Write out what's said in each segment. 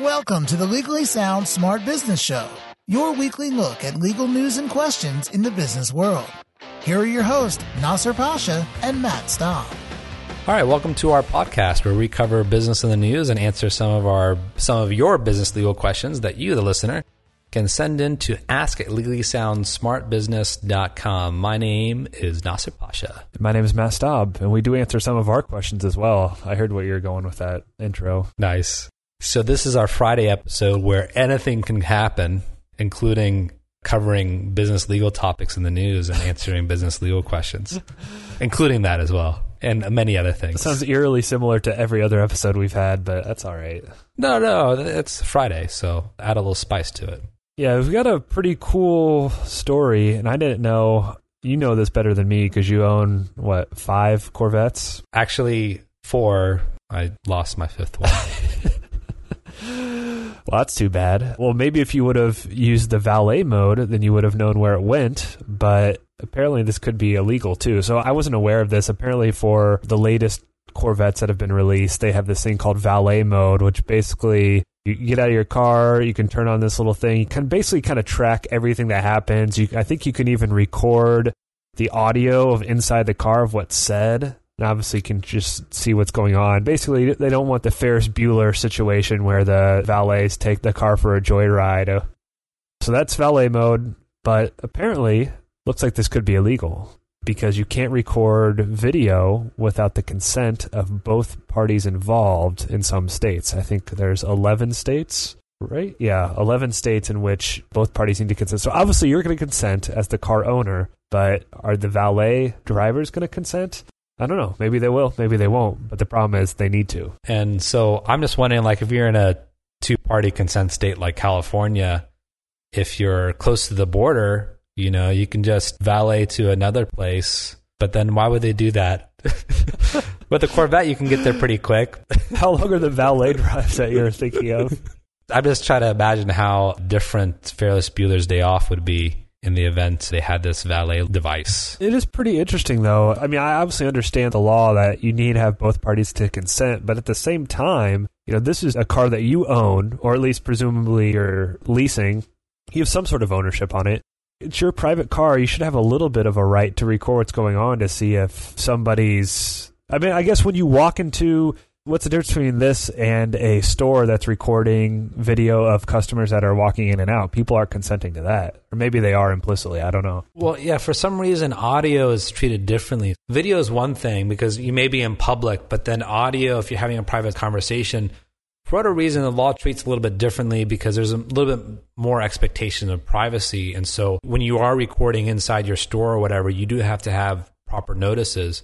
Welcome to the Legally Sound Smart Business Show, your weekly look at legal news and questions in the business world. Here are your hosts, Nasser Pasha and Matt Staub. All right, welcome to our podcast where we cover business in the news and answer some of our some of your business legal questions that you, the listener, can send in to ask at legallysoundsmartbusiness.com. My name is Nasser Pasha. My name is Matt Staub, and we do answer some of our questions as well. I heard what you're going with that intro. Nice. So this is our Friday episode where anything can happen, including covering business legal topics in the news and answering business legal questions, including that as well, and many other things. It sounds eerily similar to every other episode we've had, but that's all right. No, no, it's Friday, so add a little spice to it. Yeah, we've got a pretty cool story, and I didn't know. You know this better than me because you own what five Corvettes? Actually, four. I lost my fifth one. Well, that's too bad. Well, maybe if you would have used the valet mode, then you would have known where it went. But apparently, this could be illegal too. So I wasn't aware of this. Apparently, for the latest Corvettes that have been released, they have this thing called valet mode, which basically you get out of your car, you can turn on this little thing. You can basically kind of track everything that happens. You, I think you can even record the audio of inside the car of what's said and obviously can just see what's going on. Basically, they don't want the Ferris Bueller situation where the valets take the car for a joyride. So that's valet mode, but apparently looks like this could be illegal because you can't record video without the consent of both parties involved in some states. I think there's 11 states, right? Yeah, 11 states in which both parties need to consent. So obviously you're going to consent as the car owner, but are the valet drivers going to consent? I don't know. Maybe they will. Maybe they won't. But the problem is they need to. And so I'm just wondering, like, if you're in a two-party consent state like California, if you're close to the border, you know, you can just valet to another place. But then why would they do that? With the Corvette, you can get there pretty quick. How long are the valet drives that you're thinking of? I'm just trying to imagine how different Ferris Bueller's Day Off would be in the event they had this valet device. It is pretty interesting, though. I mean, I obviously understand the law that you need to have both parties to consent, but at the same time, you know, this is a car that you own, or at least presumably you're leasing. You have some sort of ownership on it. It's your private car. You should have a little bit of a right to record what's going on to see if somebody's. I mean, I guess when you walk into What's the difference between this and a store that's recording video of customers that are walking in and out? People aren't consenting to that. Or maybe they are implicitly. I don't know. Well, yeah, for some reason, audio is treated differently. Video is one thing because you may be in public, but then audio, if you're having a private conversation, for whatever reason, the law treats a little bit differently because there's a little bit more expectation of privacy. And so when you are recording inside your store or whatever, you do have to have proper notices.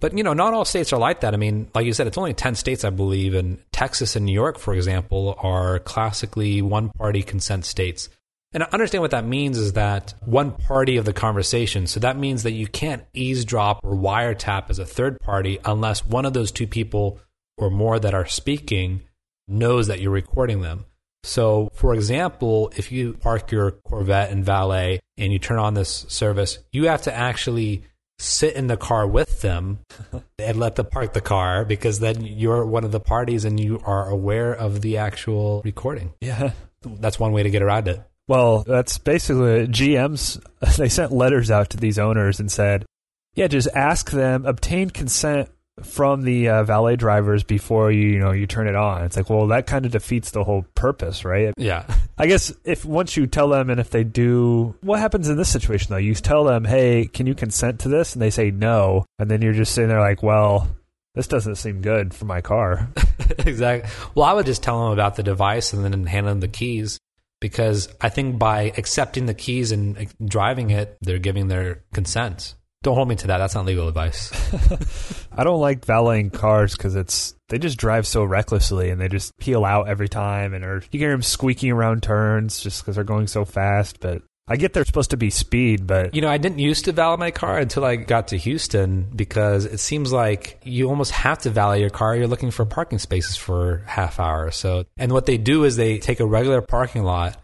But you know, not all states are like that. I mean, like you said, it's only ten states, I believe, and Texas and New York, for example, are classically one-party consent states. And I understand what that means is that one party of the conversation. So that means that you can't eavesdrop or wiretap as a third party unless one of those two people or more that are speaking knows that you're recording them. So, for example, if you park your Corvette in valet and you turn on this service, you have to actually sit in the car with them and let them park the car because then you're one of the parties and you are aware of the actual recording. Yeah. That's one way to get around it. Well, that's basically GM's. They sent letters out to these owners and said, yeah, just ask them, obtain consent from the uh, valet drivers before you you know you turn it on. It's like, well, that kind of defeats the whole purpose, right? Yeah. I guess if once you tell them and if they do, what happens in this situation though? You tell them, "Hey, can you consent to this?" and they say no, and then you're just sitting there like, "Well, this doesn't seem good for my car." exactly. Well, I would just tell them about the device and then hand them the keys because I think by accepting the keys and driving it, they're giving their consent. Don't hold me to that. That's not legal advice. I don't like valeting cars because it's they just drive so recklessly and they just peel out every time and or you hear them squeaking around turns just because they're going so fast. But I get they're supposed to be speed, but you know I didn't used to valet my car until I got to Houston because it seems like you almost have to valet your car. You're looking for parking spaces for half hour. So and what they do is they take a regular parking lot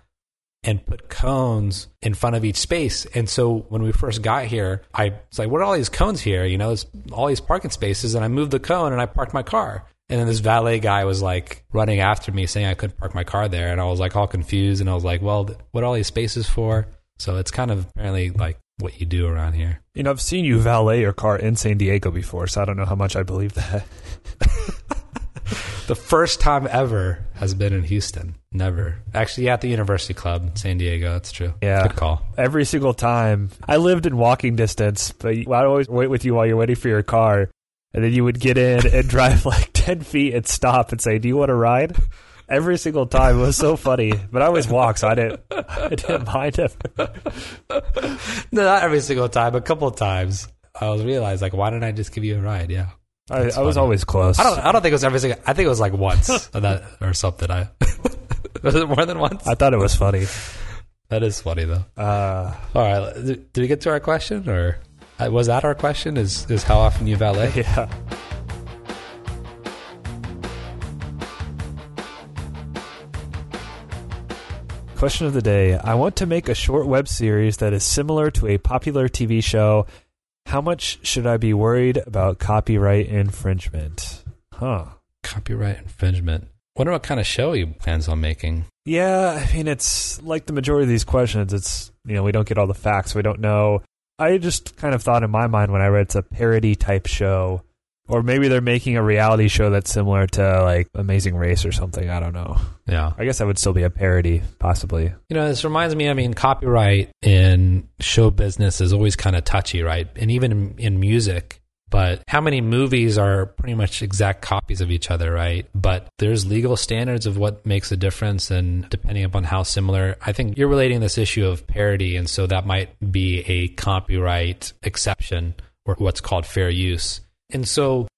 and put cones in front of each space. And so when we first got here, I was like, what are all these cones here? You know, it's all these parking spaces. And I moved the cone and I parked my car. And then this valet guy was like running after me saying I couldn't park my car there. And I was like all confused. And I was like, well, what are all these spaces for? So it's kind of apparently like what you do around here. You know, I've seen you valet your car in San Diego before, so I don't know how much I believe that. The first time ever has been in Houston. Never. Actually, at the University Club, San Diego. That's true. Yeah. Good call. Every single time. I lived in walking distance, but I'd always wait with you while you're waiting for your car. And then you would get in and drive like 10 feet and stop and say, Do you want to ride? Every single time. It was so funny. But I always walk, so I didn't, I didn't mind it. No, not every single time. A couple of times. I was realized like, why didn't I just give you a ride? Yeah. I, I was always close. I don't. I don't think it was every single. I think it was like once or that or something. I was it more than once. I thought it was funny. that is funny though. Uh, All right, did, did we get to our question or uh, was that our question? Is is how often you valet? yeah. Question of the day. I want to make a short web series that is similar to a popular TV show. How much should I be worried about copyright infringement? Huh. Copyright infringement. Wonder what kind of show he plans on making. Yeah, I mean, it's like the majority of these questions. It's, you know, we don't get all the facts. We don't know. I just kind of thought in my mind when I read it's a parody type show. Or maybe they're making a reality show that's similar to like Amazing Race or something. I don't know. Yeah. I guess that would still be a parody, possibly. You know, this reminds me. I mean, copyright in show business is always kind of touchy, right? And even in, in music. But how many movies are pretty much exact copies of each other, right? But there's legal standards of what makes a difference, and depending upon how similar, I think you're relating this issue of parody, and so that might be a copyright exception or what's called fair use. And so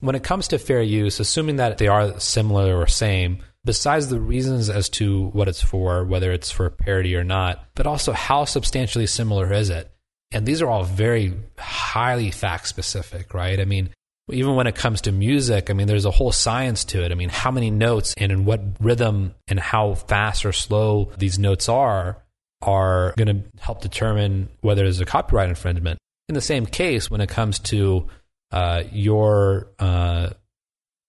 when it comes to fair use, assuming that they are similar or same, besides the reasons as to what it's for, whether it's for parody or not, but also how substantially similar is it? And these are all very highly fact specific, right? I mean, even when it comes to music, I mean, there's a whole science to it. I mean, how many notes and in what rhythm and how fast or slow these notes are are going to help determine whether there's a copyright infringement. In the same case, when it comes to uh, your, uh,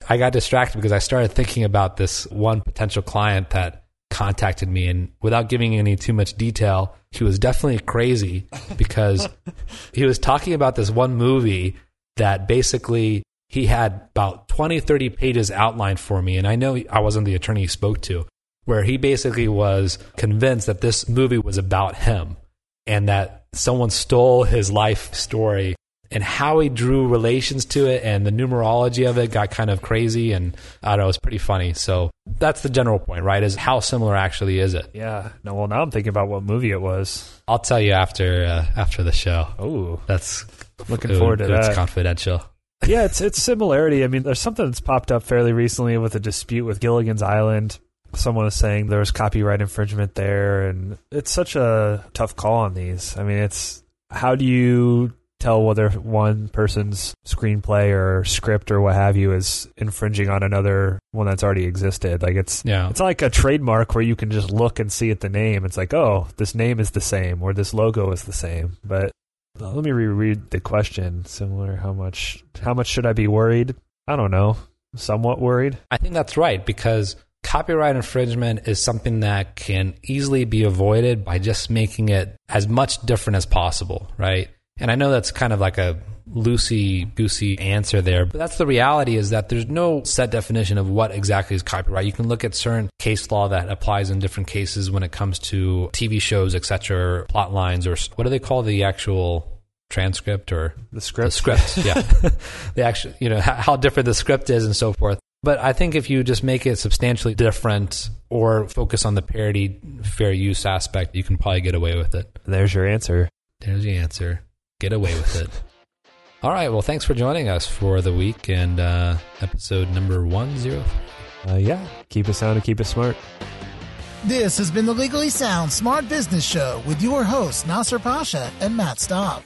I got distracted because I started thinking about this one potential client that contacted me, and without giving any too much detail, he was definitely crazy because he was talking about this one movie that basically he had about 20, 30 pages outlined for me. And I know I wasn't the attorney he spoke to, where he basically was convinced that this movie was about him and that someone stole his life story and how he drew relations to it and the numerology of it got kind of crazy and I don't know, it's pretty funny. So that's the general point, right? Is how similar actually is it? Yeah. No, well, now I'm thinking about what movie it was. I'll tell you after uh, after the show. Oh, That's looking forward to it's that. confidential. yeah, it's it's similarity. I mean, there's something that's popped up fairly recently with a dispute with Gilligan's Island. Someone is saying there was copyright infringement there, and it's such a tough call on these. I mean, it's how do you tell whether one person's screenplay or script or what have you is infringing on another one that's already existed? Like it's Yeah. it's like a trademark where you can just look and see at the name. It's like, oh, this name is the same or this logo is the same. But uh, let me reread the question. Similar, how much how much should I be worried? I don't know. Somewhat worried. I think that's right because copyright infringement is something that can easily be avoided by just making it as much different as possible, right? And I know that's kind of like a loosey goosey answer there, but that's the reality is that there's no set definition of what exactly is copyright. You can look at certain case law that applies in different cases when it comes to TV shows, etc., plot lines, or what do they call the actual transcript or The script. the script, yeah. the actual, you know, how, how different the script is and so forth. But I think if you just make it substantially different or focus on the parody fair use aspect, you can probably get away with it. There's your answer. There's the answer. Get away with it. All right. Well, thanks for joining us for the week and uh, episode number 103. Uh, yeah. Keep it sound and keep it smart. This has been the Legally Sound Smart Business Show with your hosts, Nasser Pasha and Matt Staub.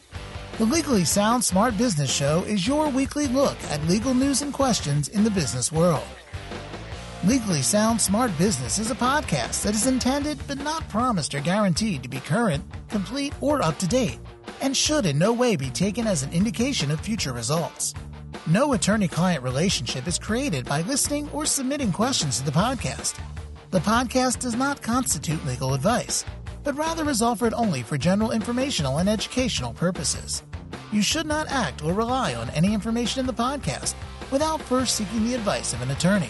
The Legally Sound Smart Business Show is your weekly look at legal news and questions in the business world. Legally Sound Smart Business is a podcast that is intended but not promised or guaranteed to be current, complete, or up to date, and should in no way be taken as an indication of future results. No attorney client relationship is created by listening or submitting questions to the podcast. The podcast does not constitute legal advice, but rather is offered only for general informational and educational purposes. You should not act or rely on any information in the podcast without first seeking the advice of an attorney.